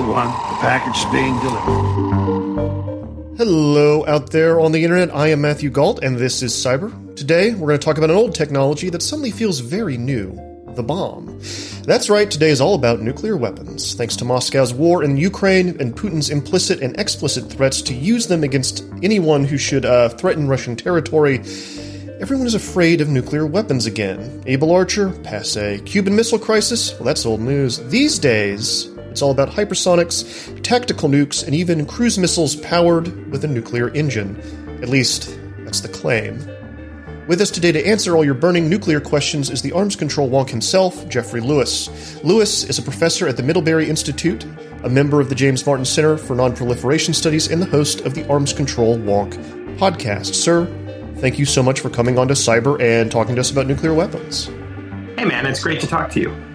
One, the package is being delivered. Hello out there on the internet. I am Matthew Gault, and this is Cyber. Today, we're going to talk about an old technology that suddenly feels very new the bomb. That's right, today is all about nuclear weapons. Thanks to Moscow's war in Ukraine and Putin's implicit and explicit threats to use them against anyone who should uh, threaten Russian territory, everyone is afraid of nuclear weapons again. Able Archer, passe. Cuban Missile Crisis, well, that's old news. These days, it's all about hypersonics, tactical nukes, and even cruise missiles powered with a nuclear engine. At least, that's the claim. With us today to answer all your burning nuclear questions is the arms control wonk himself, Jeffrey Lewis. Lewis is a professor at the Middlebury Institute, a member of the James Martin Center for Nonproliferation Studies, and the host of the Arms Control Wonk podcast. Sir, thank you so much for coming on to Cyber and talking to us about nuclear weapons. Hey, man, it's great to talk to you.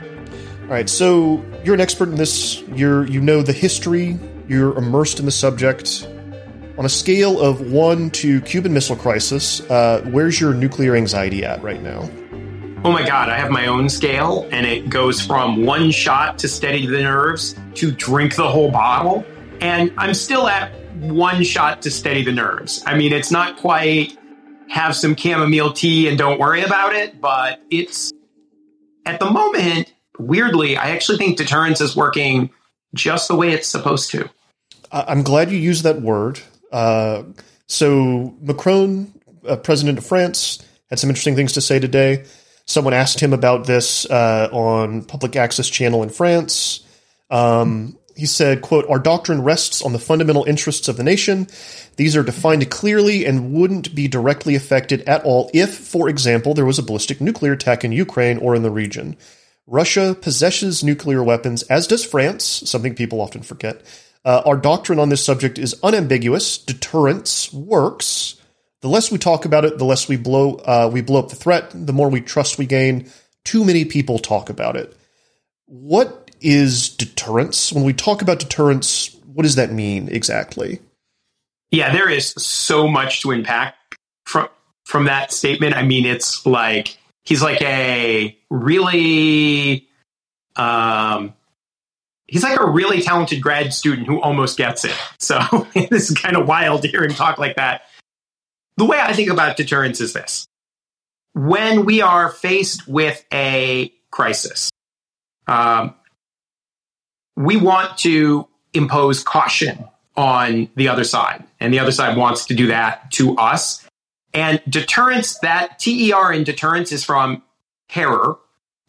All right, so you're an expert in this. You're you know the history. You're immersed in the subject. On a scale of one to Cuban Missile Crisis, uh, where's your nuclear anxiety at right now? Oh my God, I have my own scale, and it goes from one shot to steady the nerves to drink the whole bottle. And I'm still at one shot to steady the nerves. I mean, it's not quite have some chamomile tea and don't worry about it, but it's at the moment, weirdly, I actually think deterrence is working just the way it's supposed to. I'm glad you used that word. Uh, so Macron, uh, president of France, had some interesting things to say today. Someone asked him about this uh, on public access channel in France. Um, he said, quote, our doctrine rests on the fundamental interests of the nation. These are defined clearly and wouldn't be directly affected at all if, for example, there was a ballistic nuclear attack in Ukraine or in the region. Russia possesses nuclear weapons, as does France, something people often forget. Uh, our doctrine on this subject is unambiguous. Deterrence works. The less we talk about it, the less we blow uh, we blow up the threat. The more we trust we gain. Too many people talk about it. What is deterrence? When we talk about deterrence, what does that mean exactly? Yeah, there is so much to unpack from from that statement. I mean, it's like he's like a really um he's like a really talented grad student who almost gets it. So this is kind of wild to hear him talk like that. The way I think about deterrence is this. When we are faced with a crisis, um, we want to impose caution on the other side, and the other side wants to do that to us. And deterrence, that TER in deterrence is from terror,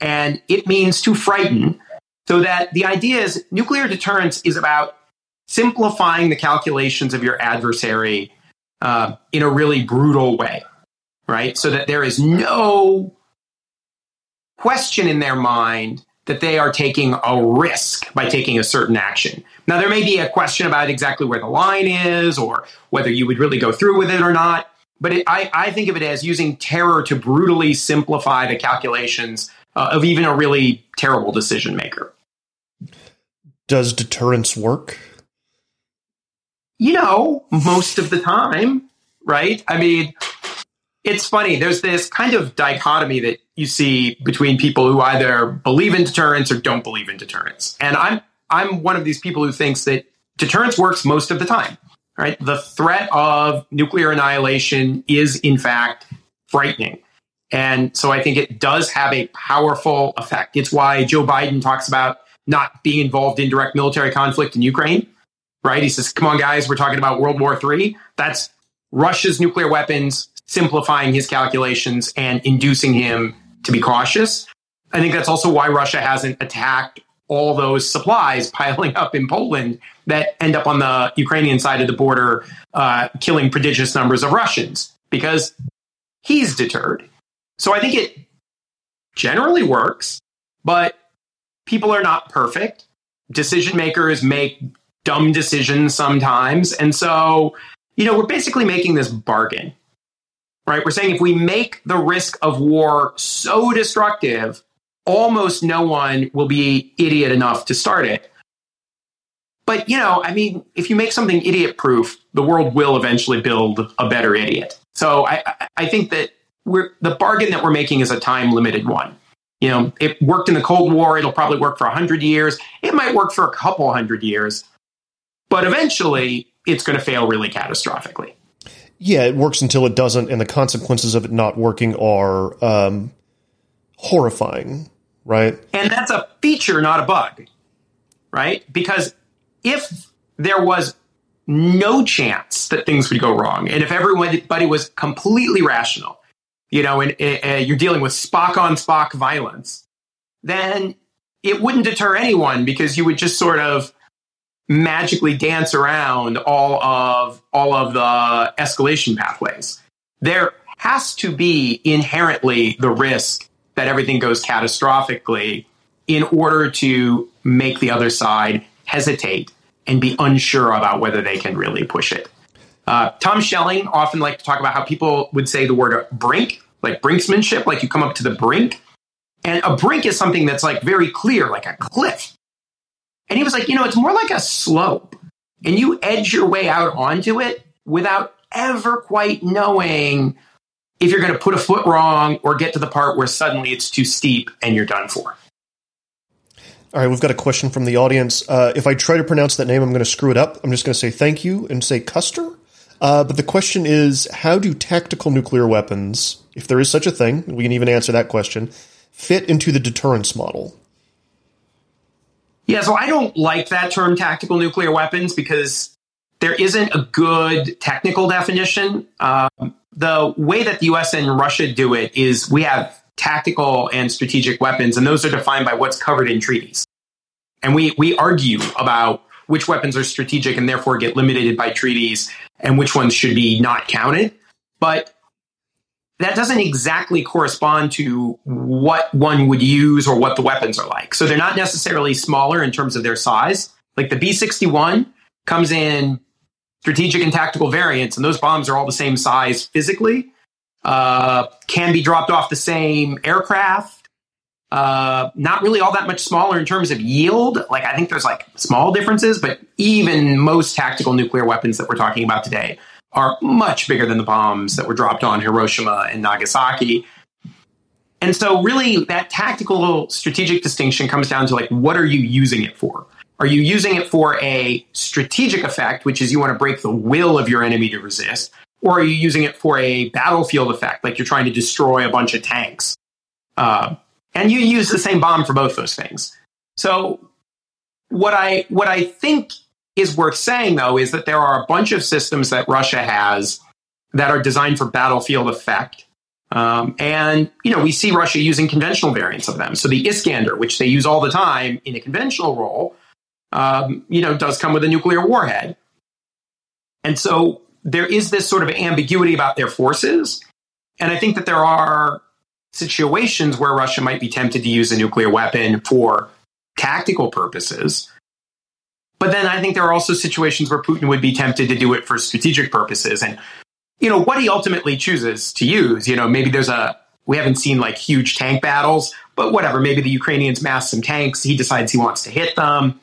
and it means to frighten. So that the idea is nuclear deterrence is about simplifying the calculations of your adversary uh, in a really brutal way, right? So that there is no question in their mind that they are taking a risk by taking a certain action. Now, there may be a question about exactly where the line is or whether you would really go through with it or not. But it, I, I think of it as using terror to brutally simplify the calculations uh, of even a really terrible decision maker. Does deterrence work? You know, most of the time, right? I mean, it's funny. There's this kind of dichotomy that you see between people who either believe in deterrence or don't believe in deterrence. And I'm I'm one of these people who thinks that deterrence works most of the time. Right? The threat of nuclear annihilation is in fact frightening. And so I think it does have a powerful effect. It's why Joe Biden talks about not being involved in direct military conflict in Ukraine, right? He says, come on, guys, we're talking about World War III. That's Russia's nuclear weapons simplifying his calculations and inducing him to be cautious. I think that's also why Russia hasn't attacked all those supplies piling up in Poland that end up on the Ukrainian side of the border, uh, killing prodigious numbers of Russians because he's deterred. So I think it generally works, but people are not perfect. Decision makers make dumb decisions sometimes. And so, you know, we're basically making this bargain, right? We're saying if we make the risk of war so destructive, almost no one will be idiot enough to start it. But, you know, I mean, if you make something idiot proof, the world will eventually build a better idiot. So I, I think that we're the bargain that we're making is a time limited one. You know, it worked in the Cold War. It'll probably work for 100 years. It might work for a couple hundred years. But eventually, it's going to fail really catastrophically. Yeah, it works until it doesn't, and the consequences of it not working are um, horrifying, right? And that's a feature, not a bug, right? Because if there was no chance that things would go wrong, and if everybody was completely rational, you know, and uh, you're dealing with Spock on Spock violence, then it wouldn't deter anyone because you would just sort of magically dance around all of all of the escalation pathways. There has to be inherently the risk that everything goes catastrophically in order to make the other side hesitate and be unsure about whether they can really push it. Uh, Tom Schelling often liked to talk about how people would say the word brink, like brinksmanship, like you come up to the brink. And a brink is something that's like very clear, like a cliff. And he was like, you know, it's more like a slope. And you edge your way out onto it without ever quite knowing if you're going to put a foot wrong or get to the part where suddenly it's too steep and you're done for. All right, we've got a question from the audience. Uh, if I try to pronounce that name, I'm going to screw it up. I'm just going to say thank you and say Custer. Uh, but the question is how do tactical nuclear weapons, if there is such a thing, we can even answer that question, fit into the deterrence model? Yeah, so I don't like that term tactical nuclear weapons because there isn't a good technical definition. Um, the way that the US and Russia do it is we have tactical and strategic weapons, and those are defined by what's covered in treaties. And we, we argue about which weapons are strategic and therefore get limited by treaties and which ones should be not counted. But that doesn't exactly correspond to what one would use or what the weapons are like. So they're not necessarily smaller in terms of their size. Like the B 61 comes in strategic and tactical variants, and those bombs are all the same size physically, uh, can be dropped off the same aircraft. Uh, not really all that much smaller in terms of yield. Like, I think there's like small differences, but even most tactical nuclear weapons that we're talking about today are much bigger than the bombs that were dropped on Hiroshima and Nagasaki. And so, really, that tactical strategic distinction comes down to like, what are you using it for? Are you using it for a strategic effect, which is you want to break the will of your enemy to resist? Or are you using it for a battlefield effect, like you're trying to destroy a bunch of tanks? Uh, and you use the same bomb for both those things. So, what I what I think is worth saying, though, is that there are a bunch of systems that Russia has that are designed for battlefield effect. Um, and, you know, we see Russia using conventional variants of them. So the Iskander, which they use all the time in a conventional role, um, you know, does come with a nuclear warhead. And so there is this sort of ambiguity about their forces. And I think that there are situations where Russia might be tempted to use a nuclear weapon for tactical purposes. But then I think there are also situations where Putin would be tempted to do it for strategic purposes. And, you know, what he ultimately chooses to use, you know, maybe there's a, we haven't seen like huge tank battles, but whatever. Maybe the Ukrainians mass some tanks. He decides he wants to hit them.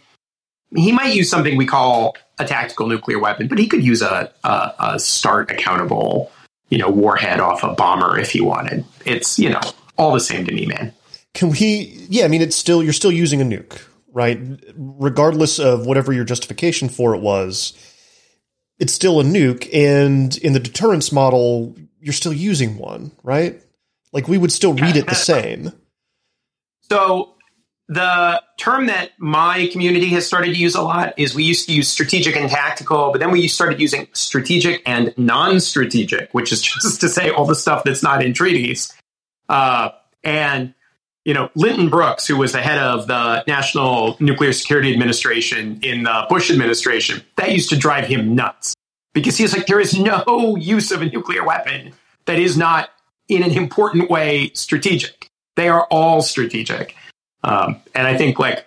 He might use something we call a tactical nuclear weapon, but he could use a, a, a START accountable, you know, warhead off a bomber if he wanted. It's, you know, all the same to me, man. Can we, yeah, I mean, it's still, you're still using a nuke right? Regardless of whatever your justification for it was, it's still a nuke. And in the deterrence model, you're still using one, right? Like we would still read it the same. So the term that my community has started to use a lot is we used to use strategic and tactical, but then we started using strategic and non-strategic, which is just to say all the stuff that's not in treaties. Uh, and you know, Linton Brooks, who was the head of the National Nuclear Security Administration in the Bush administration, that used to drive him nuts because he's like, there is no use of a nuclear weapon that is not in an important way strategic. They are all strategic. Um, and I think like,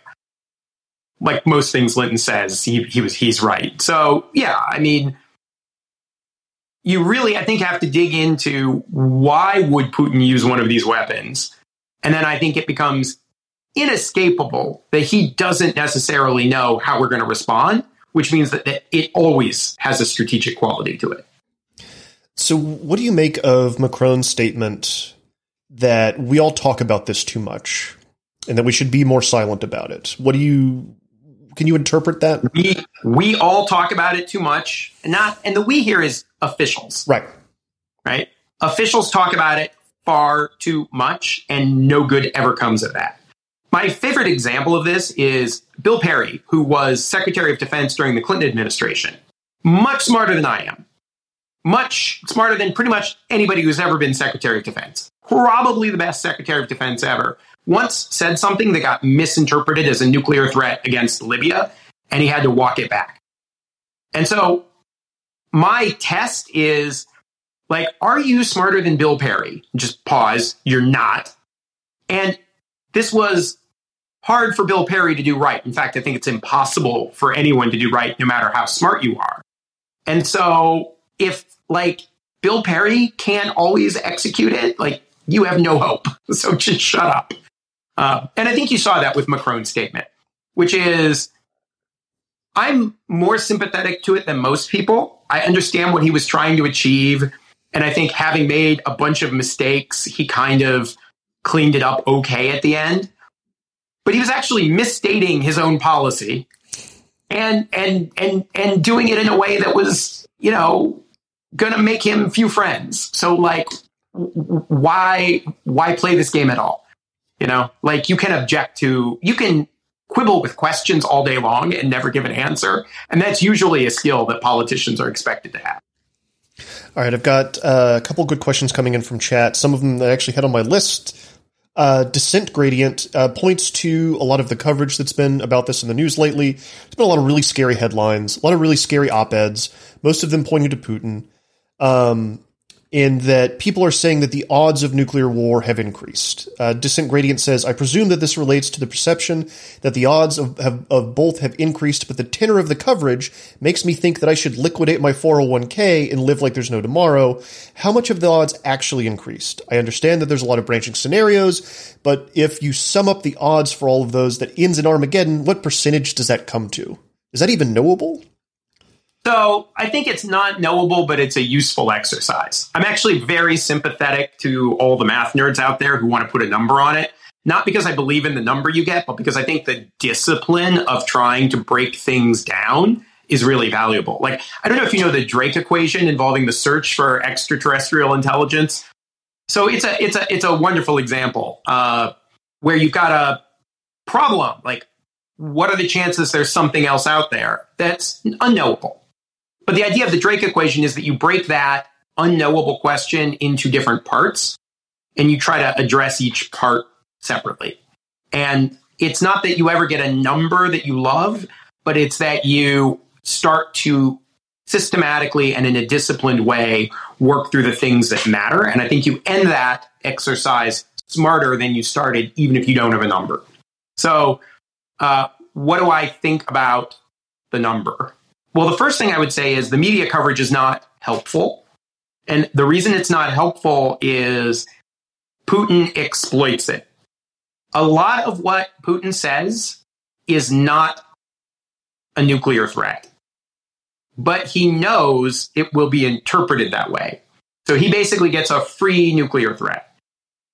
like most things Linton says, he, he was, he's right. So yeah, I mean, you really, I think, have to dig into why would Putin use one of these weapons? And then I think it becomes inescapable that he doesn't necessarily know how we're going to respond, which means that, that it always has a strategic quality to it. So, what do you make of Macron's statement that we all talk about this too much and that we should be more silent about it? What do you can you interpret that? We we all talk about it too much, and not and the we here is officials, Right. right? Officials talk about it far too much, and no good ever comes of that. My favorite example of this is Bill Perry, who was Secretary of Defense during the Clinton administration. Much smarter than I am. Much smarter than pretty much anybody who's ever been Secretary of Defense. Probably the best Secretary of Defense ever. Once said something that got misinterpreted as a nuclear threat against Libya, and he had to walk it back. And so my test is like, are you smarter than Bill Perry? Just pause. You're not. And this was hard for Bill Perry to do right. In fact, I think it's impossible for anyone to do right, no matter how smart you are. And so if like Bill Perry can't always execute it, like you have no hope. So just shut up. Uh, and I think you saw that with Macron's statement, which is I'm more sympathetic to it than most people. I understand what he was trying to achieve. And I think having made a bunch of mistakes, he kind of cleaned it up okay at the end. But he was actually misstating his own policy and and and and doing it in a way that was, you know, going to make him few friends. So like why why play this game at all? You know, like you can object to you can quibble with questions all day long and never give an answer. And that's usually a skill that politicians are expected to have. All right, I've got uh, a couple good questions coming in from chat. Some of them I actually had on my list. Uh, Descent Gradient uh, points to a lot of the coverage that's been about this in the news lately. There's been a lot of really scary headlines, a lot of really scary op eds, most of them pointing to Putin. Um, in that people are saying that the odds of nuclear war have increased. Uh, Descent Gradient says, I presume that this relates to the perception that the odds of, have, of both have increased, but the tenor of the coverage makes me think that I should liquidate my 401k and live like there's no tomorrow. How much have the odds actually increased? I understand that there's a lot of branching scenarios, but if you sum up the odds for all of those that ends in Armageddon, what percentage does that come to? Is that even knowable? So I think it's not knowable, but it's a useful exercise. I'm actually very sympathetic to all the math nerds out there who want to put a number on it. Not because I believe in the number you get, but because I think the discipline of trying to break things down is really valuable. Like, I don't know if you know the Drake equation involving the search for extraterrestrial intelligence. So it's a it's a it's a wonderful example uh, where you've got a problem. Like, what are the chances there's something else out there that's unknowable? But the idea of the Drake equation is that you break that unknowable question into different parts and you try to address each part separately. And it's not that you ever get a number that you love, but it's that you start to systematically and in a disciplined way work through the things that matter. And I think you end that exercise smarter than you started, even if you don't have a number. So, uh, what do I think about the number? Well, the first thing I would say is the media coverage is not helpful. And the reason it's not helpful is Putin exploits it. A lot of what Putin says is not a nuclear threat, but he knows it will be interpreted that way. So he basically gets a free nuclear threat.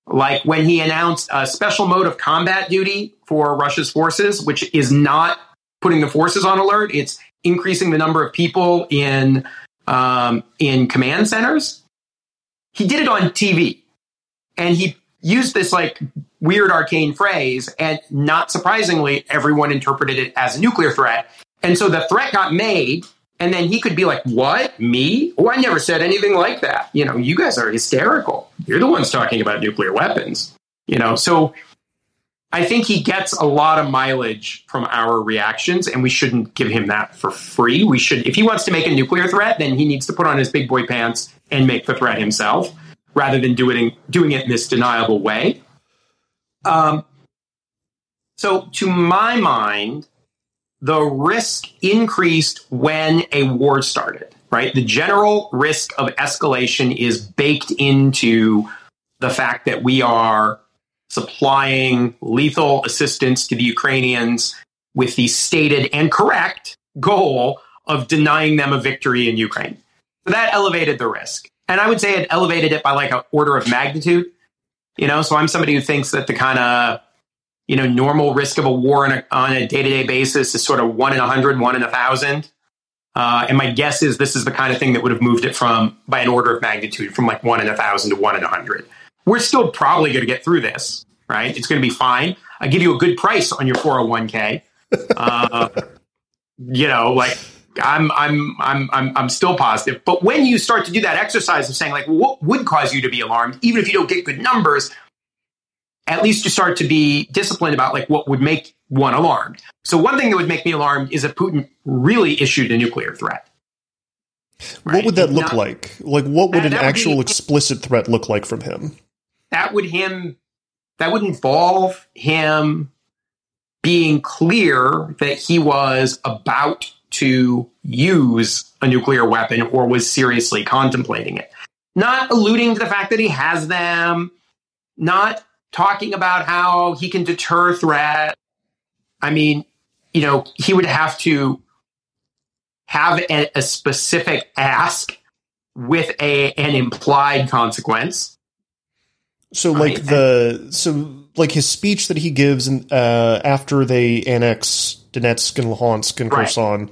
Like when he announced a special mode of combat duty for Russia's forces, which is not putting the forces on alert, it's increasing the number of people in um, in command centers. He did it on TV, and he used this like weird arcane phrase, and not surprisingly, everyone interpreted it as a nuclear threat. And so the threat got made, and then he could be like, "What? Me? Oh, I never said anything like that. You know, you guys are hysterical. You're the ones talking about nuclear weapons. You know." So I think he gets a lot of mileage from our reactions, and we shouldn't give him that for free. We should, if he wants to make a nuclear threat, then he needs to put on his big boy pants and make the threat himself, rather than doing doing it in this deniable way. Um, so, to my mind, the risk increased when a war started. Right, the general risk of escalation is baked into the fact that we are supplying lethal assistance to the Ukrainians with the stated and correct goal of denying them a victory in Ukraine. So that elevated the risk. and I would say it elevated it by like an order of magnitude. You know, so I'm somebody who thinks that the kind of you know normal risk of a war on a, on a day-to-day basis is sort of one in a hundred, one in a thousand. Uh, and my guess is this is the kind of thing that would have moved it from by an order of magnitude from like one in a thousand to one in a hundred. We're still probably going to get through this, right? It's going to be fine. I give you a good price on your 401k. Uh, you know, like I'm, I'm, I'm, I'm, I'm still positive. But when you start to do that exercise of saying like, what would cause you to be alarmed, even if you don't get good numbers, at least you start to be disciplined about like what would make one alarmed. So one thing that would make me alarmed is if Putin really issued a nuclear threat. Right? What would that look Now, like? Like, what would an would actual be- explicit threat look like from him? That would him. That would involve him being clear that he was about to use a nuclear weapon or was seriously contemplating it. Not alluding to the fact that he has them, not talking about how he can deter threat. I mean, you know, he would have to have a, a specific ask with a an implied consequence. So, like Right. the so like his speech that he gives in, uh, after they annex Donetsk and Luhansk and Right. Kherson,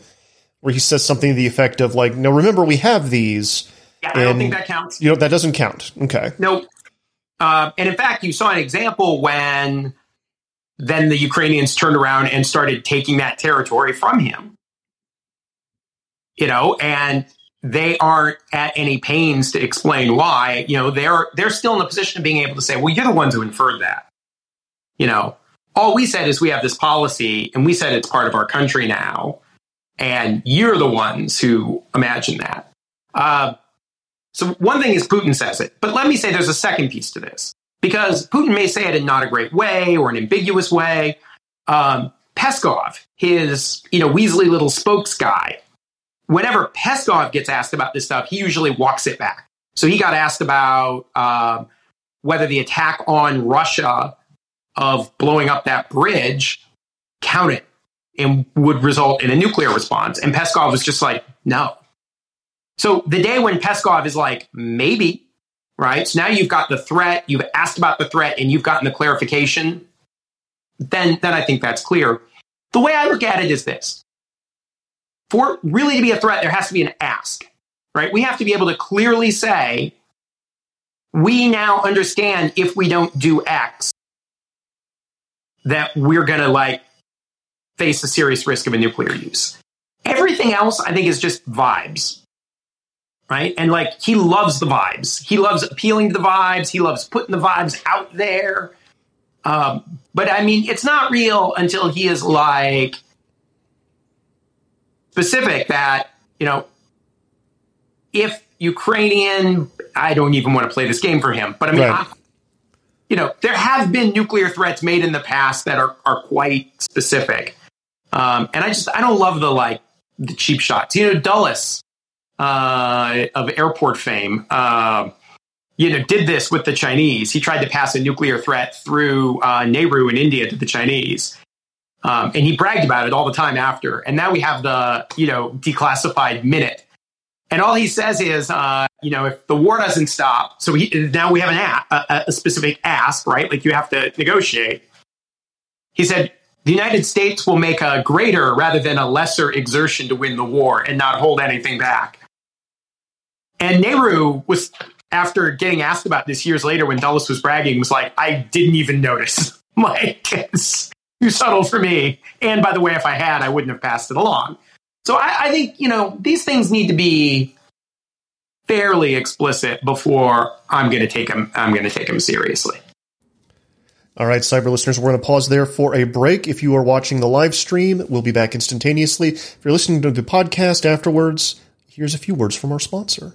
where he says something to the effect of like, "No, remember we have these." Yeah, I don't think that counts. You know that doesn't count. Okay. No. Uh, and in fact, you saw an example when then the Ukrainians turned around and started taking that territory from him. You know, and they aren't at any pains to explain why. You know, they're they're still in a position of being able to say, "Well, you're the ones who inferred that." You know, all we said is we have this policy, and we said it's part of our country now, and you're the ones who imagine that. Uh, so one thing is Putin says it, but let me say there's a second piece to this because Putin may say it in not a great way or an ambiguous way. Um, Peskov, his you know weaselly little spokes guy, whenever Peskov gets asked about this stuff, he usually walks it back. So he got asked about um, whether the attack on Russia of blowing up that bridge counted and would result in a nuclear response, and Peskov was just like, no. So the day when Peskov is like, maybe, right? So now you've got the threat, you've asked about the threat, and you've gotten the clarification, then, then I think that's clear. The way I look at it is this for really to be a threat, there has to be an ask, right? We have to be able to clearly say, we now understand if we don't do X, that we're going to like face a serious risk of a nuclear use. Everything else, I think, is just vibes right? And like he loves the vibes. He loves appealing to the vibes. He loves putting the vibes out there. Um, but I mean, it's not real until he is like specific that you know if Ukrainian. I don't even want to play this game for him, but I mean. Right. I, you know, there have been nuclear threats made in the past that are, are quite specific. Um, and I just, I don't love the like, the cheap shots. You know, Dulles, uh, of airport fame, uh, you know, did this with the Chinese. He tried to pass a nuclear threat through uh, Nehru in India to the Chinese. Um, and he bragged about it all the time after. And now we have the, you know, declassified minute. And all he says is, uh, you know, if the war doesn't stop, so he, now we have an a, a, specific ask, right? Like you have to negotiate. He said, the United States will make a greater rather than a lesser exertion to win the war and not hold anything back. And Nehru was, after getting asked about this years later when Dulles was bragging, was like, I didn't even notice. like, too subtle for me. And by the way, if I had, I wouldn't have passed it along. So I, I think, you know, these things need to be fairly explicit before I'm going to take them, I'm going to take them seriously. All right, cyber listeners, we're going to pause there for a break. If you are watching the live stream, we'll be back instantaneously. If you're listening to the podcast afterwards, here's a few words from our sponsor.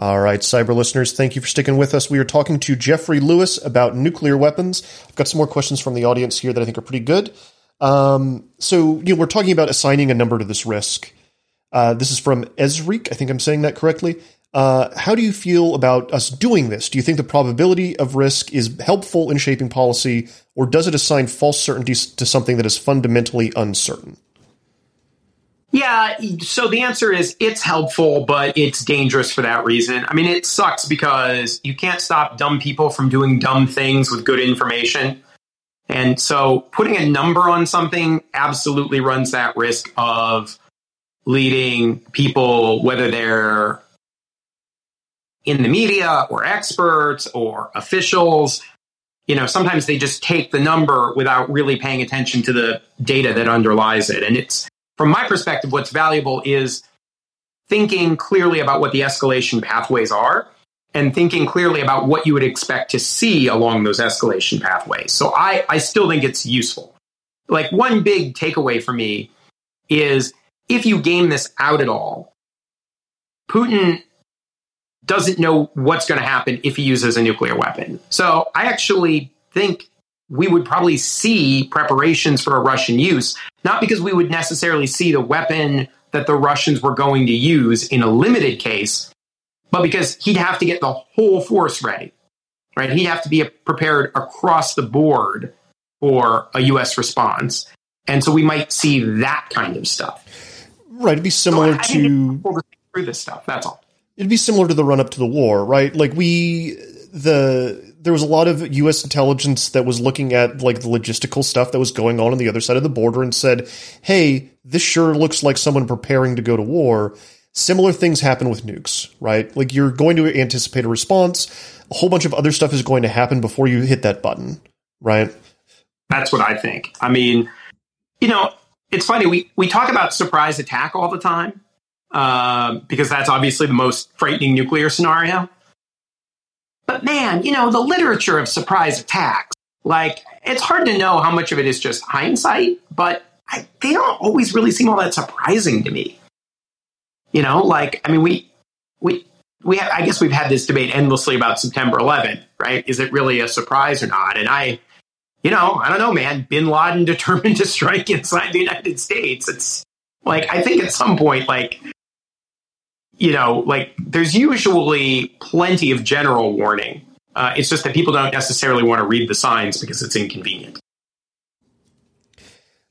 All right, cyber listeners, thank you for sticking with us. We are talking to Jeffrey Lewis about nuclear weapons. I've got some more questions from the audience here that I think are pretty good. Um, so, you know, we're talking about assigning a number to this risk. Uh, this is from Ezrik. I think I'm saying that correctly. Uh, how do you feel about us doing this? Do you think the probability of risk is helpful in shaping policy, or does it assign false certainties to something that is fundamentally uncertain? Yeah, so the answer is it's helpful, but it's dangerous for that reason. I mean, it sucks because you can't stop dumb people from doing dumb things with good information. And so putting a number on something absolutely runs that risk of leading people, whether they're in the media or experts or officials, you know, sometimes they just take the number without really paying attention to the data that underlies it. And it's, from my perspective, what's valuable is thinking clearly about what the escalation pathways are and thinking clearly about what you would expect to see along those escalation pathways. So I, I still think it's useful. Like one big takeaway for me is if you game this out at all, Putin doesn't know what's going to happen if he uses a nuclear weapon. So I actually think we would probably see preparations for a Russian use, not because we would necessarily see the weapon that the Russians were going to use in a limited case, but because he'd have to get the whole force ready, right? He'd have to be prepared across the board for a US response. And so we might see that kind of stuff. Right. It'd be similar so I, I to. Through this stuff. That's all. It'd be similar to the run up to the war, right? Like we, the there was a lot of U.S. intelligence that was looking at like the logistical stuff that was going on on the other side of the border and said, "Hey, this sure looks like someone preparing to go to war." Similar things happen with nukes, right? Like you're going to anticipate a response. A whole bunch of other stuff is going to happen before you hit that button, right? That's what I think. I mean, you know, it's funny we we talk about surprise attack all the time um, because that's obviously the most frightening nuclear scenario. But man, you know, the literature of surprise attacks, like, it's hard to know how much of it is just hindsight, but I, they don't always really seem all that surprising to me. You know, like, I mean, we, we, we have, I guess we've had this debate endlessly about September 11th, right? Is it really a surprise or not? And I, you know, I don't know, man. Bin Laden determined to strike inside the United States. It's like, I think at some point, like, you know, like there's usually plenty of general warning. Uh, it's just that people don't necessarily want to read the signs because it's inconvenient.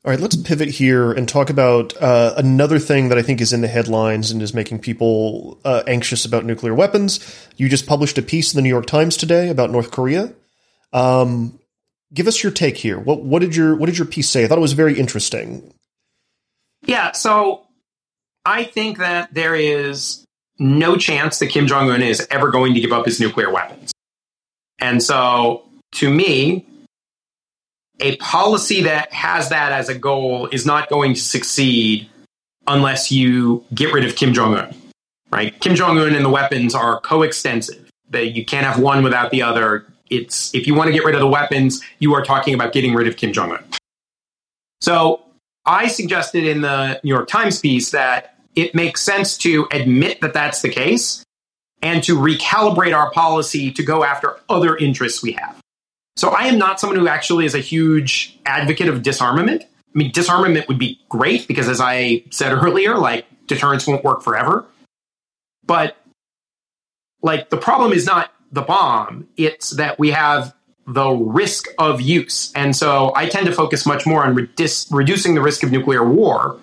All right, let's pivot here and talk about uh, another thing that I think is in the headlines and is making people uh, anxious about nuclear weapons. You just published a piece in the New York Times today about North Korea. Um, give us your take here. What, what did your what did your piece say? I thought it was very interesting. Yeah, so I think that there is no chance that Kim Jong un is ever going to give up his nuclear weapons. And so, to me, a policy that has that as a goal is not going to succeed unless you get rid of Kim Jong un. Right? Kim Jong un and the weapons are coextensive. That you can't have one without the other. It's if you want to get rid of the weapons, you are talking about getting rid of Kim Jong un. So I suggested in the New York Times piece that it makes sense to admit that that's the case and to recalibrate our policy to go after other interests we have. So I am not someone who actually is a huge advocate of disarmament. I mean, disarmament would be great because, as I said earlier, like deterrence won't work forever. But like the problem is not the bomb, it's that we have the risk of use. And so I tend to focus much more on reducing the risk of nuclear war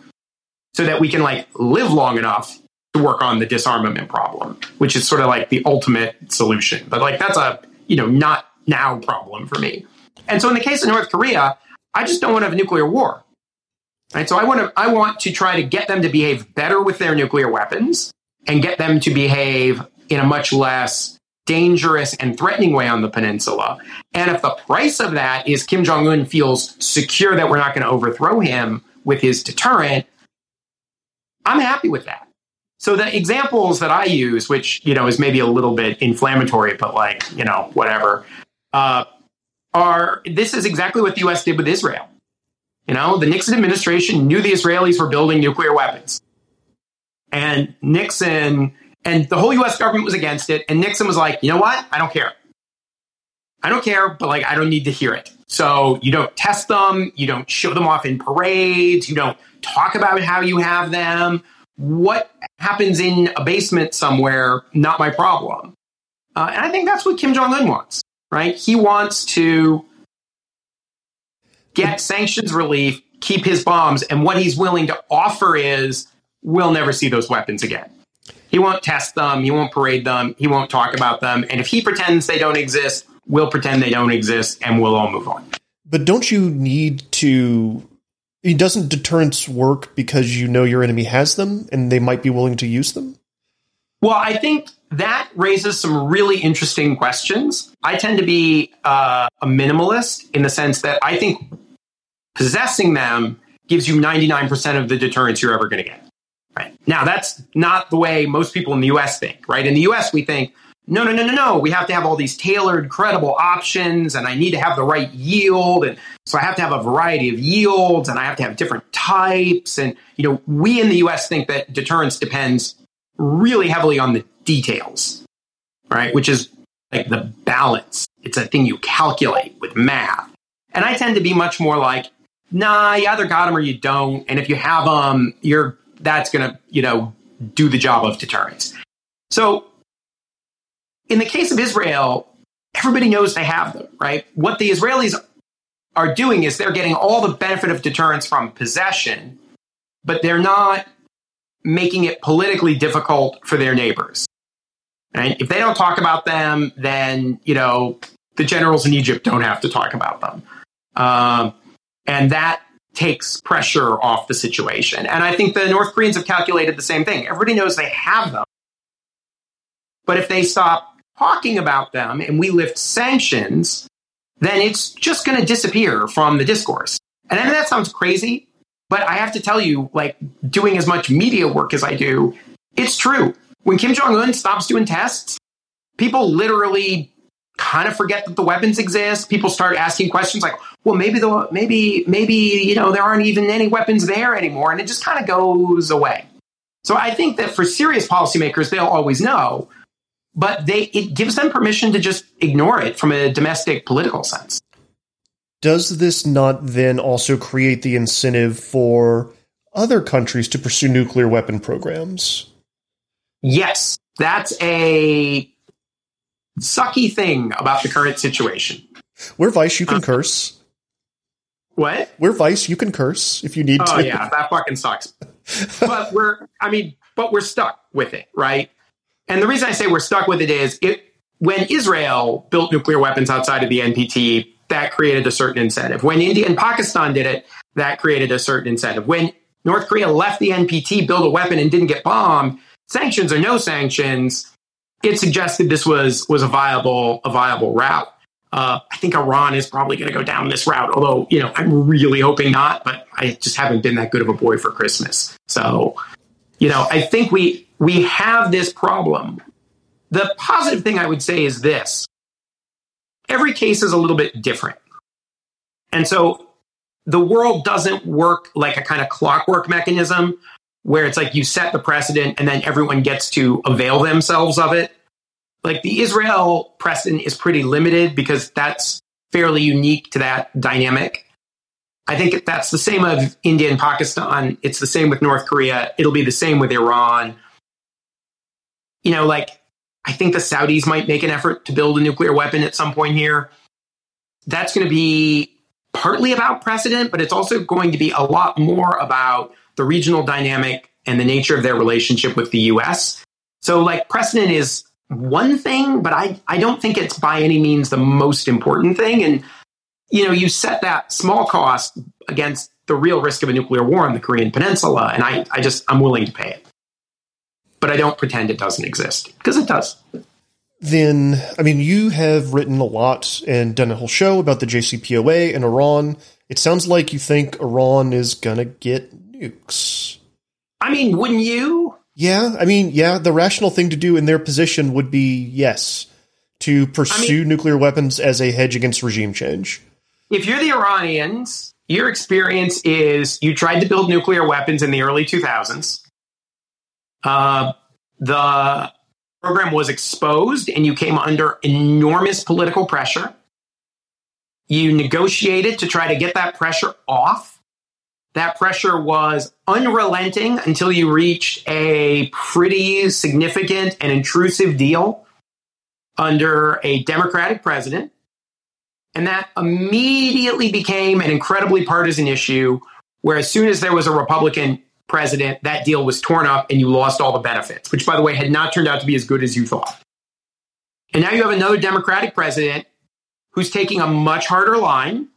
so that we can like live long enough to work on the disarmament problem, which is sort of like the ultimate solution. But like that's a, you know, not now problem for me. And so in the case of North Korea, I just don't want to have a nuclear war. Right? So I want to I want to try to get them to behave better with their nuclear weapons and get them to behave in a much less dangerous and threatening way on the peninsula. And if the price of that is Kim Jong Un feels secure that we're not going to overthrow him with his deterrent, I'm happy with that. So the examples that I use, which you know is maybe a little bit inflammatory, but like you know whatever, uh, are this is exactly what the U.S. did with Israel. You know, the Nixon administration knew the Israelis were building nuclear weapons, and Nixon and the whole US government was against it. And Nixon was like, you know what? I don't care. I don't care, but like, I don't need to hear it. So you don't test them. You don't show them off in parades. You don't talk about how you have them. What happens in a basement somewhere, not my problem. Uh, and I think that's what Kim Jong un wants, right? He wants to get sanctions relief, keep his bombs. And what he's willing to offer is we'll never see those weapons again. He won't test them. He won't parade them. He won't talk about them. And if he pretends they don't exist, we'll pretend they don't exist and we'll all move on. But don't you need to? It doesn't deterrence work because you know your enemy has them and they might be willing to use them? Well, I think that raises some really interesting questions. I tend to be uh, a minimalist in the sense that I think possessing them gives you 99% of the deterrence you're ever going to get. Right. Now, that's not the way most people in the US think, right? In the US, we think, no, no, no, no, no. We have to have all these tailored, credible options, and I need to have the right yield. And so I have to have a variety of yields, and I have to have different types. And, you know, we in the US think that deterrence depends really heavily on the details, right? Which is like the balance. It's a thing you calculate with math. And I tend to be much more like, nah, you either got them or you don't. And if you have them, you're that's going to, you know, do the job of deterrence. So in the case of Israel, everybody knows they have them, right? What the Israelis are doing is they're getting all the benefit of deterrence from possession, but they're not making it politically difficult for their neighbors. And if they don't talk about them, then, you know, the generals in Egypt don't have to talk about them. Um, and that takes pressure off the situation. And I think the North Koreans have calculated the same thing. Everybody knows they have them. But if they stop talking about them and we lift sanctions, then it's just going to disappear from the discourse. And I know that sounds crazy, but I have to tell you, like doing as much media work as I do, it's true. When Kim Jong un stops doing tests, people literally kind of forget that the weapons exist. People start asking questions like, well, maybe the maybe maybe you know there aren't even any weapons there anymore, and it just kind of goes away. So I think that for serious policymakers, they'll always know, but they it gives them permission to just ignore it from a domestic political sense. Does this not then also create the incentive for other countries to pursue nuclear weapon programs? Yes, that's a sucky thing about the current situation. We're Vice, you can uh, curse. What? We're Vice, you can curse if you need oh, to. Oh yeah, that fucking sucks. but we're I mean, but we're stuck with it, right? And the reason I say we're stuck with it is it when Israel built nuclear weapons outside of the NPT, that created a certain incentive. When India and Pakistan did it, that created a certain incentive. When North Korea left the NPT, built a weapon, and didn't get bombed, sanctions or no sanctions, it suggested this was was a viable a viable route. Uh, I think Iran is probably going to go down this route, although you know I'm really hoping not. But I just haven't been that good of a boy for Christmas, so you know I think we we have this problem. The positive thing I would say is this: every case is a little bit different, and so the world doesn't work like a kind of clockwork mechanism where it's like you set the precedent and then everyone gets to avail themselves of it. Like the Israel precedent is pretty limited because that's fairly unique to that dynamic. I think that's the same of India and Pakistan. It's the same with North Korea. It'll be the same with Iran. You know, like I think the Saudis might make an effort to build a nuclear weapon at some point here. That's going to be partly about precedent, but it's also going to be a lot more about the regional dynamic and the nature of their relationship with the US. So, like, precedent is one thing, but I, I don't think it's by any means the most important thing. And, you know, you set that small cost against the real risk of a nuclear war on the Korean Peninsula, and I, I just I'm willing to pay it. But I don't pretend it doesn't exist because it does. Then, I mean, you have written a lot and done a whole show about the JCPOA and Iran. It sounds like you think Iran is gonna get nukes. I mean, wouldn't you? Yeah, I mean, yeah, the rational thing to do in their position would be yes, to pursue mean- nuclear weapons as a hedge against regime change. If you're the Iranians, your experience is you tried to build nuclear weapons in the early 2000s. Uh, the program was exposed and you came under enormous political pressure. You negotiated to try to get that pressure off. That pressure was unrelenting until you reached a pretty significant and intrusive deal under a Democratic president. And that immediately became an incredibly partisan issue where as soon as there was a Republican president, that deal was torn up and you lost all the benefits, which, by the way, had not turned out to be as good as you thought. And now you have another Democratic president who's taking a much harder line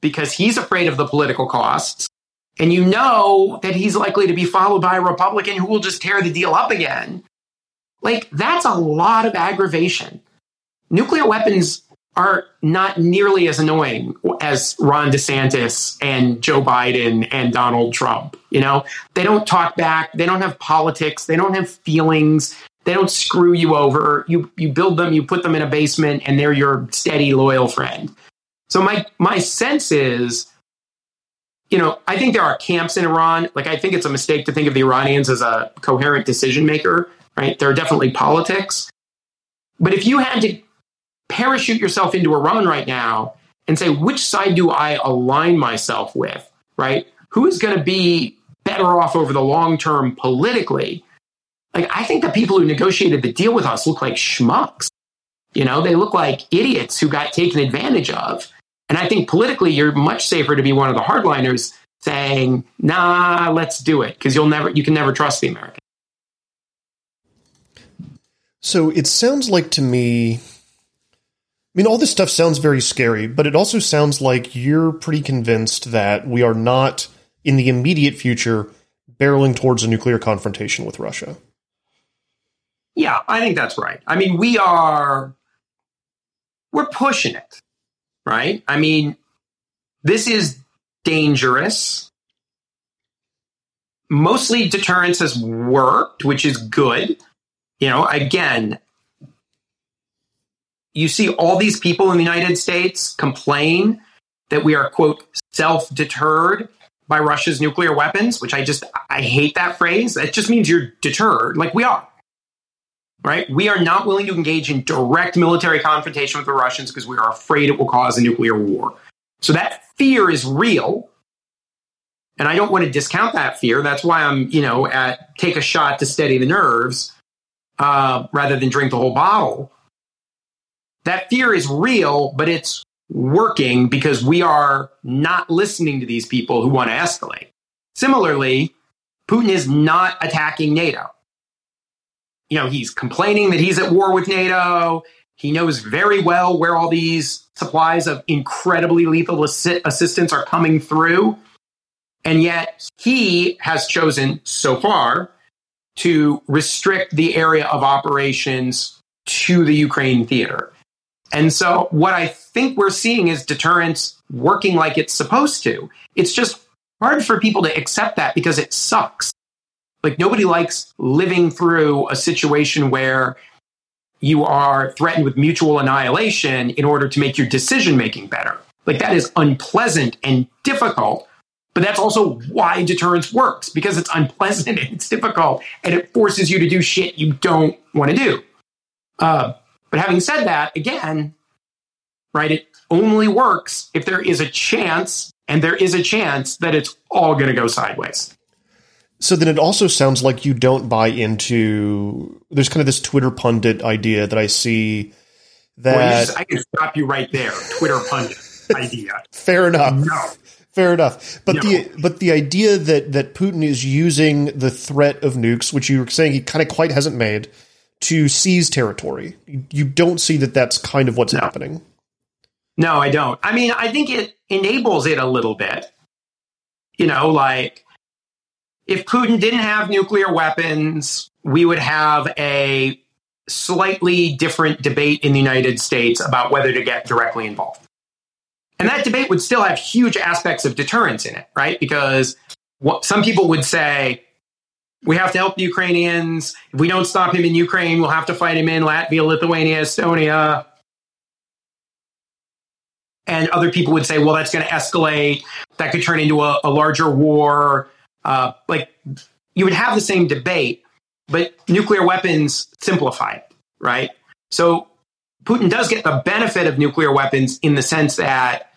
because he's afraid of the political costs. And you know that he's likely to be followed by a Republican who will just tear the deal up again. Like, that's a lot of aggravation. Nuclear weapons are not nearly as annoying as Ron DeSantis and Joe Biden and Donald Trump. You know, they don't talk back, they don't have politics, they don't have feelings, they don't screw you over. You you build them, you put them in a basement, and they're your steady, loyal friend. So my my sense is, you know, I think there are camps in Iran. Like I think it's a mistake to think of the Iranians as a coherent decision maker. Right? There are definitely politics. But if you had to parachute yourself into Iran right now and say, which side do I align myself with, right? Who is going to be better off over the long term politically? Like, I think the people who negotiated the deal with us look like schmucks. You know, they look like idiots who got taken advantage of. And I think politically, you're much safer to be one of the hardliners saying, nah, let's do it, because you'll never, you can never trust the Americans. So it sounds like to me, mean, all this stuff sounds very scary, but it also sounds like you're pretty convinced that we are not, in the immediate future, barreling towards a nuclear confrontation with Russia. Yeah, I think that's right. I mean, we are, we're pushing it, right? I mean, this is dangerous. Mostly deterrence has worked, which is good. You know, again, you see all these people in the United States complain that we are, quote, self deterred by Russia's nuclear weapons, which I just, I hate that phrase. That just means you're deterred, like we are. Right? We are not willing to engage in direct military confrontation with the Russians because we are afraid it will cause a nuclear war. So that fear is real. And I don't want to discount that fear. That's why I'm, you know, at take a shot to steady the nerves uh, rather than drink the whole bottle. That fear is real, but it's working because we are not listening to these people who want to escalate. Similarly, Putin is not attacking NATO. You know, he's complaining that he's at war with NATO. He knows very well where all these supplies of incredibly lethal assi- assistance are coming through. And yet he has chosen so far to restrict the area of operations to the Ukraine theater. And so what I think we're seeing is deterrence working like it's supposed to. It's just hard for people to accept that because it sucks. Like nobody likes living through a situation where you are threatened with mutual annihilation in order to make your decision making better. Like that is unpleasant and difficult. But that's also why deterrence works because it's unpleasant and it's difficult and it forces you to do shit you don't want to do. Uh, but having said that, again, right, it only works if there is a chance, and there is a chance that it's all going to go sideways. So then it also sounds like you don't buy into. There's kind of this Twitter pundit idea that I see that. Well, just, I can stop you right there. Twitter pundit idea. Fair enough. No. Fair enough. But No. the but the idea that that Putin is using the threat of nukes, which you were saying he kind of quite hasn't made, to seize territory. You, don't see that that's kind of what's No. happening. No, I don't. I mean, I think it enables it a little bit. You know, like if Putin didn't have nuclear weapons, we would have a slightly different debate in the United States about whether to get directly involved. And that debate would still have huge aspects of deterrence in it, right? Because what, some people would say, we have to help the Ukrainians. If we don't stop him in Ukraine, we'll have to fight him in Latvia, Lithuania, Estonia. And other people would say, well, that's going to escalate. That could turn into a, a larger war. Uh, like you would have the same debate, but nuclear weapons simplify it, right? So Putin does get the benefit of nuclear weapons in the sense that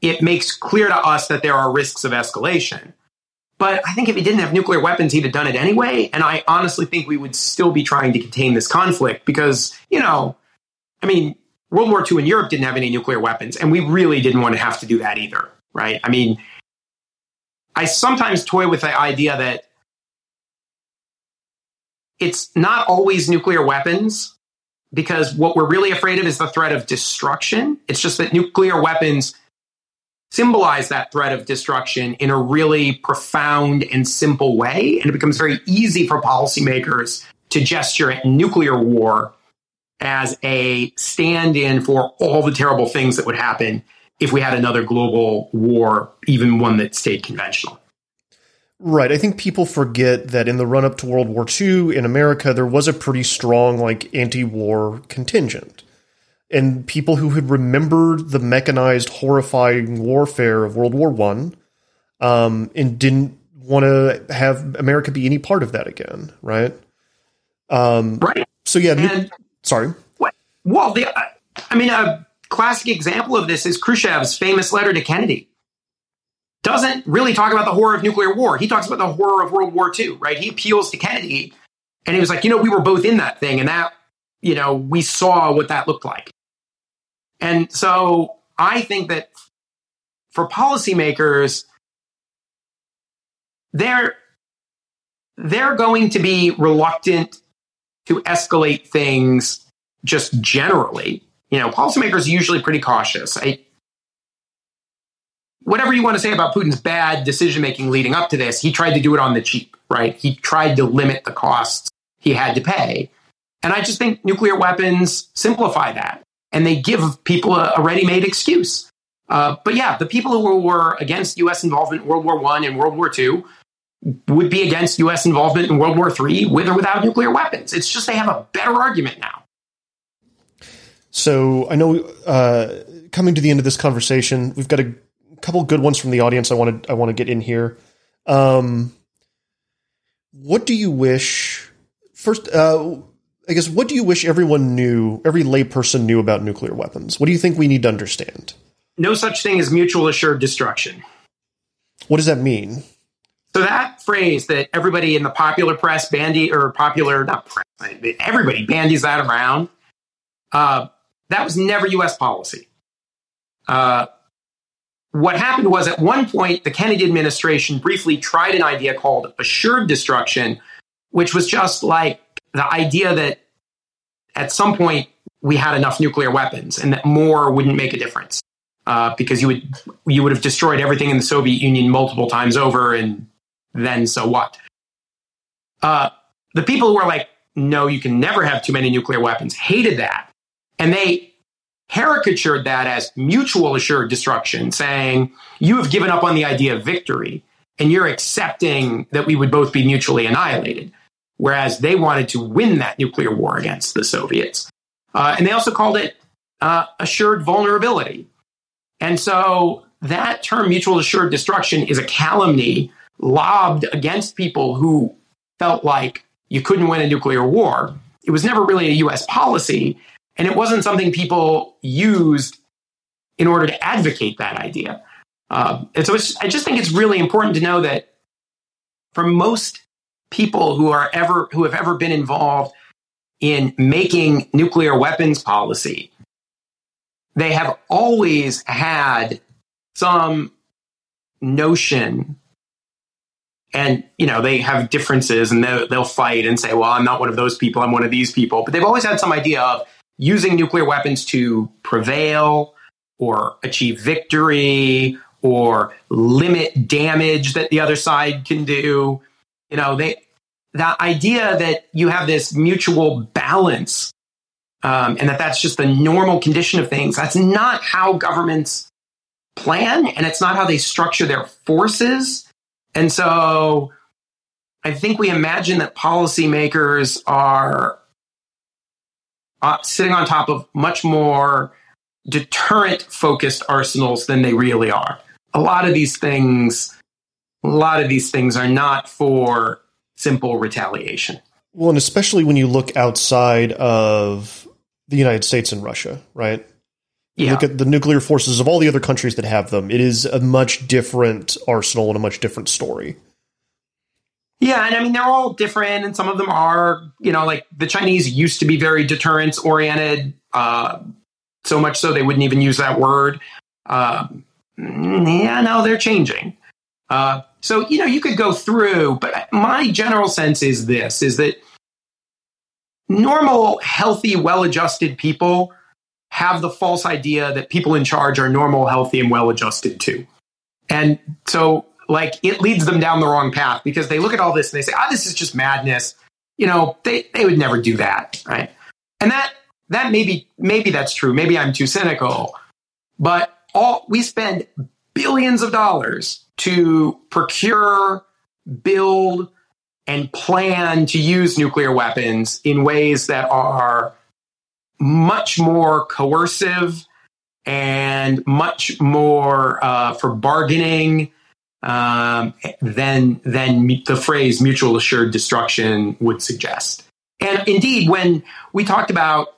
it makes clear to us that there are risks of escalation. But I think if he didn't have nuclear weapons, he'd have done it anyway. And I honestly think we would still be trying to contain this conflict because, you know, I mean, World War II in Europe didn't have any nuclear weapons, and we really didn't want to have to do that either, right? I mean, I sometimes toy with the idea that it's not always nuclear weapons because what we're really afraid of is the threat of destruction. It's just that nuclear weapons symbolize that threat of destruction in a really profound and simple way. And it becomes very easy for policymakers to gesture at nuclear war as a stand in for all the terrible things that would happen if we had another global war, even one that stayed conventional. Right. I think people forget that in the run up to World War II in America, there was a pretty strong, like, anti war contingent. And people who had remembered the mechanized, horrifying warfare of World War One, um, and didn't want to have America be any part of that again, right? Um, right. So yeah, and, sorry. Well, the, I mean, a classic example of this is Khrushchev's famous letter to Kennedy doesn't really talk about the horror of nuclear war. He talks about the horror of World War II, right? He appeals to Kennedy and he was like, you know, we were both in that thing and that, you know, we saw what that looked like. And so I think that for policymakers, they're, they're going to be reluctant to escalate things just generally. You know, policymakers are usually pretty cautious. I, whatever you want to say about Putin's bad decision making leading up to this, he tried to do it on the cheap, right? He tried to limit the costs he had to pay. And I just think nuclear weapons simplify that and they give people a, a ready made excuse. Uh, but yeah, the people who were against U.S. involvement in World War One and World War II would be against U.S. involvement in World War III with or without nuclear weapons. It's just they have a better argument now. So I know uh, coming to the end of this conversation, we've got a couple good ones from the audience. I want to I want to get in here. Um, what do you wish? First, uh, I guess what do you wish everyone knew, every layperson knew about nuclear weapons? What do you think we need to understand? No such thing as mutual assured destruction. What does that mean? So that phrase that everybody in the popular press bandy or popular not press, everybody bandies that around. Uh, that was never U.S. policy. Uh, what happened was at one point, the Kennedy administration briefly tried an idea called assured destruction, which was just like the idea that at some point we had enough nuclear weapons and that more wouldn't make a difference uh, because you would you would have destroyed everything in the Soviet Union multiple times over, and then so what? Uh, the people who were like, no, you can never have too many nuclear weapons, hated that, and they caricatured that as mutual assured destruction, saying, you have given up on the idea of victory and you're accepting that we would both be mutually annihilated. Whereas they wanted to win that nuclear war against the Soviets. Uh, and they also called it uh, assured vulnerability. And so that term, mutual assured destruction, is a calumny lobbed against people who felt like you couldn't win a nuclear war. It was never really a US policy. And it wasn't something people used in order to advocate that idea. Um, and so I just think it's really important to know that for most people who are ever who have ever been involved in making nuclear weapons policy, they have always had some notion and you know they have differences and they'll, they'll fight and say well i'm not one of those people i'm one of these people but they've always had some idea of using nuclear weapons to prevail or achieve victory or limit damage that the other side can do. You know, they that idea that you have this mutual balance um, and that that's just the normal condition of things. That's not how governments plan, and it's not how they structure their forces. And so, I think we imagine that policymakers are uh, sitting on top of much more deterrent focused arsenals than they really are. A lot of these things, a lot of these things are not for simple retaliation. Well, and especially when you look outside of the United States and Russia, right? You Yeah. look at the nuclear forces of all the other countries that have them. It is a much different arsenal and a much different story. Yeah, and I mean they're all different, and some of them are, you know, like the Chinese used to be very deterrence oriented, uh, so much so they wouldn't even use that word. Uh, yeah, no, they're changing. Uh, so you know, you could go through, but my general sense is this: is that normal, healthy, well-adjusted people have the false idea that people in charge are normal, healthy, and well-adjusted too, and so like it leads them down the wrong path because they look at all this and they say, "Ah, this is just madness." You know, they they would never do that, right? And that that maybe maybe that's true. Maybe I'm too cynical, but all we spend billions of dollars to procure, build, and plan to use nuclear weapons in ways that are much more coercive and much more uh, for bargaining um, than than the phrase mutual assured destruction would suggest. And indeed, when we talked about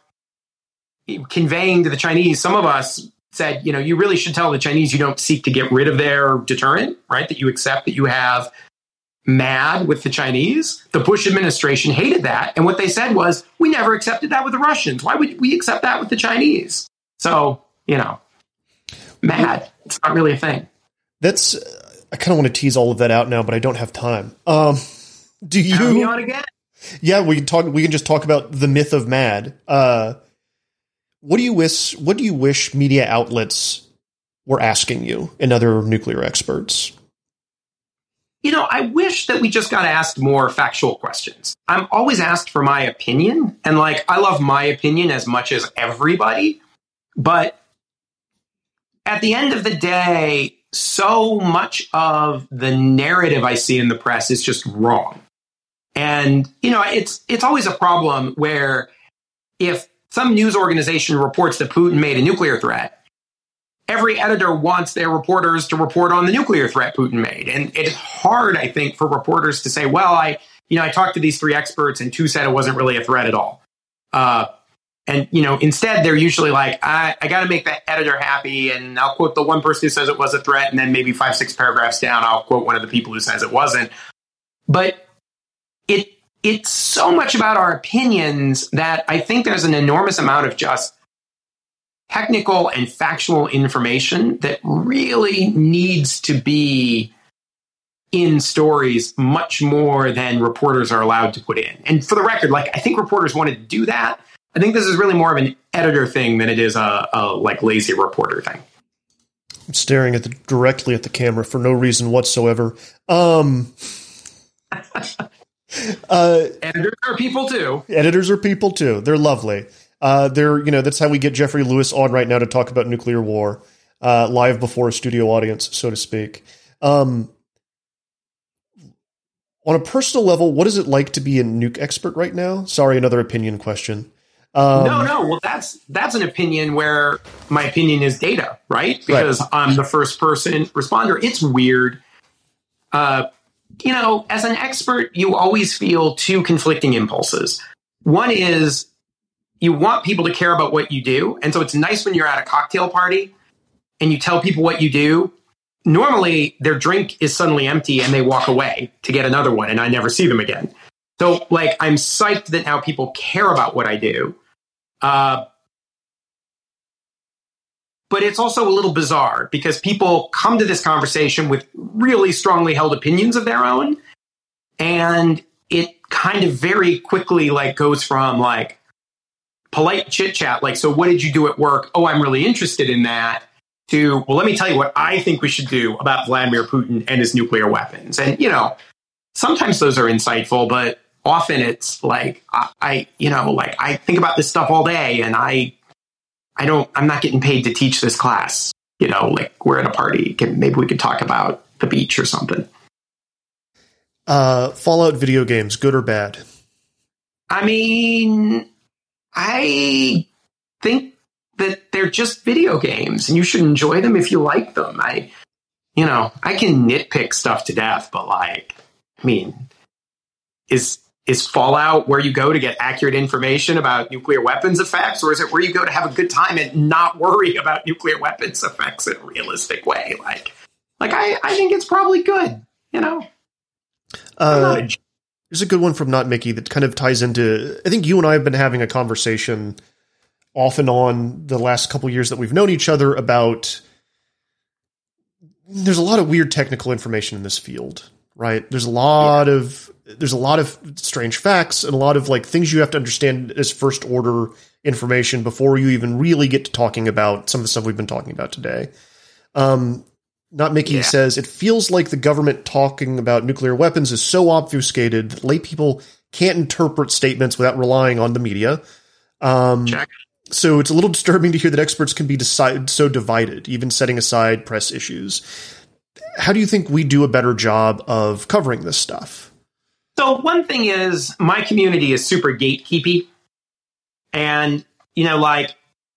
conveying to the Chinese, some of us said, you know, you really should tell the Chinese you don't seek to get rid of their deterrent, right? That you accept that you have mad with the Chinese. The Bush administration hated that. And what they said was, we never accepted that with the Russians. Why would we accept that with the Chinese? So, you know, mad. It's not really a thing. That's I kind of want to tease all of that out now, but I don't have time. Um, do Have me you? on again? Yeah, we can talk. We can just talk about the myth of mad. Uh, what do you wish? What do you wish media outlets were asking you and other nuclear experts? You know, I wish that we just got asked more factual questions. I'm always asked for my opinion, and like, I love my opinion as much as everybody, but at the end of the day, so much of the narrative I see in the press is just wrong. And, you know, it's it's always a problem where if some news organization reports that Putin made a nuclear threat, every editor wants their reporters to report on the nuclear threat Putin made. And it's hard, I think, for reporters to say, well, I, you know, I talked to these three experts and two said it wasn't really a threat at all. Uh, and, you know, instead they're usually like, I, I got to make that editor happy. And I'll quote the one person who says it was a threat. And then maybe five, six paragraphs down, I'll quote one of the people who says it wasn't. But it, it's so much about our opinions that I think there's an enormous amount of just technical and factual information that really needs to be in stories much more than reporters are allowed to put in. And for the record, like I think reporters wanted to do that. I think this is really more of an editor thing than it is a, a like lazy reporter thing. I'm staring at the directly at the camera for no reason whatsoever. Um, uh, Editors are people too. editors are people too. They're lovely. Uh, they're you know that's how we get Jeffrey Lewis on right now to talk about nuclear war uh, live before a studio audience, so to speak. Um, on a personal level, what is it like to be a nuke expert right now? Sorry, another opinion question. Um, no, no. Well, that's that's an opinion where my opinion is data, right? Because I'm the first person responder. It's weird. Uh, you know, as an expert, you always feel two conflicting impulses. One is you want people to care about what you do, and so it's nice when you're at a cocktail party and you tell people what you do. Normally, their drink is suddenly empty and they walk away to get another one, and I never see them again. So, like, I'm psyched that now people care about what I do. Uh, but it's also a little bizarre because people come to this conversation with really strongly held opinions of their own, and it kind of very quickly like goes from like polite chit chat, like, so what did you do at work? Oh, I'm really interested in that. to, well, let me tell you what I think we should do about Vladimir Putin and his nuclear weapons. And, you know, sometimes those are insightful, but often it's like, I, I you know, like I think about this stuff all day and I, I don't, I'm not getting paid to teach this class. You know, like we're at a party. Can, maybe we could talk about the beach or something. Uh, Fallout video games, good or bad? I mean, I think that they're just video games and you should enjoy them if you like them. I, you know, I can nitpick stuff to death, but like, I mean, is, is Fallout where you go to get accurate information about nuclear weapons effects, or is it where you go to have a good time and not worry about nuclear weapons effects in a realistic way? Like, like I, I think it's probably good, you know? Uh, there's a good one from Not Mickey that kind of ties into. I think you and I have been having a conversation off and on the last couple years that we've known each other about. There's a lot of weird technical information in this field, right? There's a lot yeah. of there's a lot of strange facts and a lot of like things you have to understand as first order information before you even really get to talking about some of the stuff we've been talking about today. Um, not Mickey yeah. says it feels like the government talking about nuclear weapons is so obfuscated that lay people can't interpret statements without relying on the media. Um. So it's a little disturbing to hear that experts can be decide, so divided, even setting aside press issues. How do you think we do a better job of covering this stuff? So one thing is my community is super gatekeepy. And, you know, like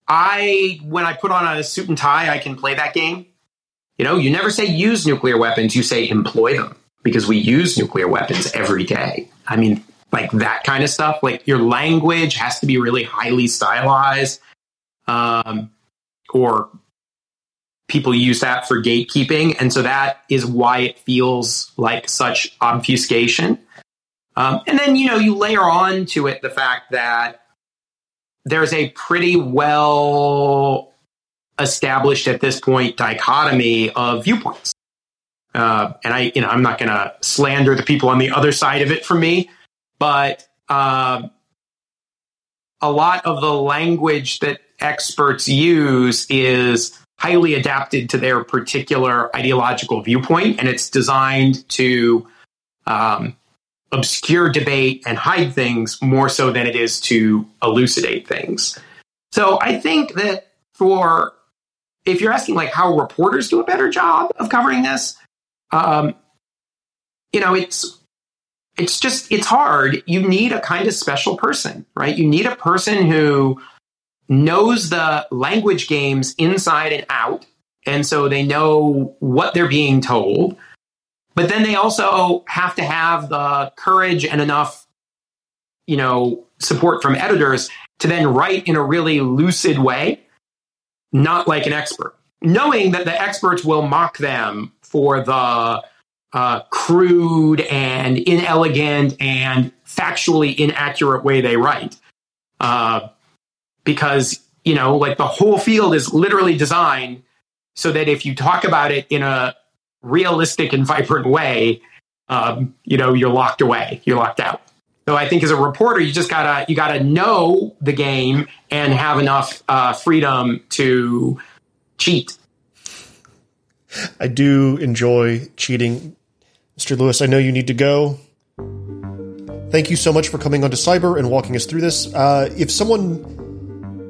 I, when I put on a suit and tie, I can play that game. You know, you never say use nuclear weapons, you say employ them because we use nuclear weapons every day. I mean, like that kind of stuff. Like your language has to be really highly stylized, um, or people use that for gatekeeping, and so that is why it feels like such obfuscation. Um, and then you know you layer on to it the fact that there's a pretty well established at this point dichotomy of viewpoints. Uh, and I, you know, I'm not going to slander the people on the other side of it for me, but uh, a lot of the language that experts use is highly adapted to their particular ideological viewpoint, and it's designed to um, obscure debate and hide things more so than it is to elucidate things. So I think that for if you're asking like how reporters do a better job of covering this, um, you know, it's it's just it's hard. You need a kind of special person, right? You need a person who knows the language games inside and out, and so they know what they're being told. But then they also have to have the courage and enough, you know, support from editors to then write in a really lucid way not like an expert, knowing that the experts will mock them for the uh, crude and inelegant and factually inaccurate way they write. Uh, because, you know, like the whole field is literally designed so that if you talk about it in a realistic and vibrant way, um, you know, you're locked away, you're locked out. So I think as a reporter, you just gotta you gotta know the game and have enough uh, freedom to cheat. I do enjoy cheating, Mr. Lewis. I know you need to go. Thank you so much for coming onto Cyber and walking us through this. Uh, if someone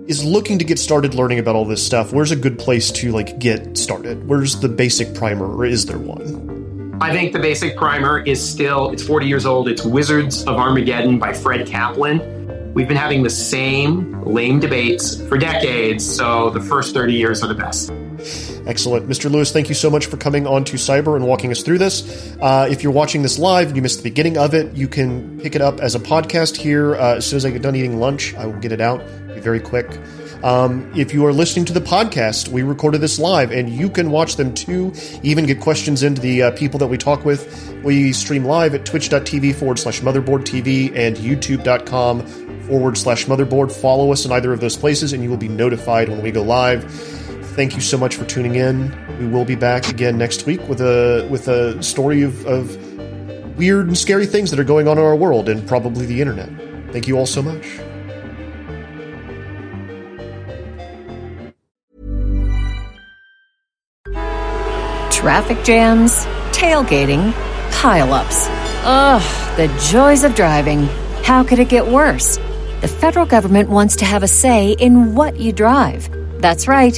is looking to get started learning about all this stuff, where's a good place to like get started? Where's the basic primer, or is there one? I think the basic primer is still, it's 40 years old. It's Wizards of Armageddon by Fred Kaplan. We've been having the same lame debates for decades, so the first 30 years are the best. Excellent. Mr. Lewis, thank you so much for coming on to Cyber and walking us through this. Uh, if you're watching this live and you missed the beginning of it, you can pick it up as a podcast here. Uh, as soon as I get done eating lunch, I will get it out. Be very quick. Um, if you are listening to the podcast, we recorded this live, and you can watch them too. Even get questions into the uh, people that we talk with. We stream live at twitch.tv forward slash motherboard TV and youtube.com forward slash motherboard. Follow us in either of those places, and you will be notified when we go live. Thank you so much for tuning in. We will be back again next week with a with a story of, of weird and scary things that are going on in our world and probably the internet. Thank you all so much. traffic jams, tailgating, pileups. Ugh, the joys of driving. How could it get worse? The federal government wants to have a say in what you drive. That's right.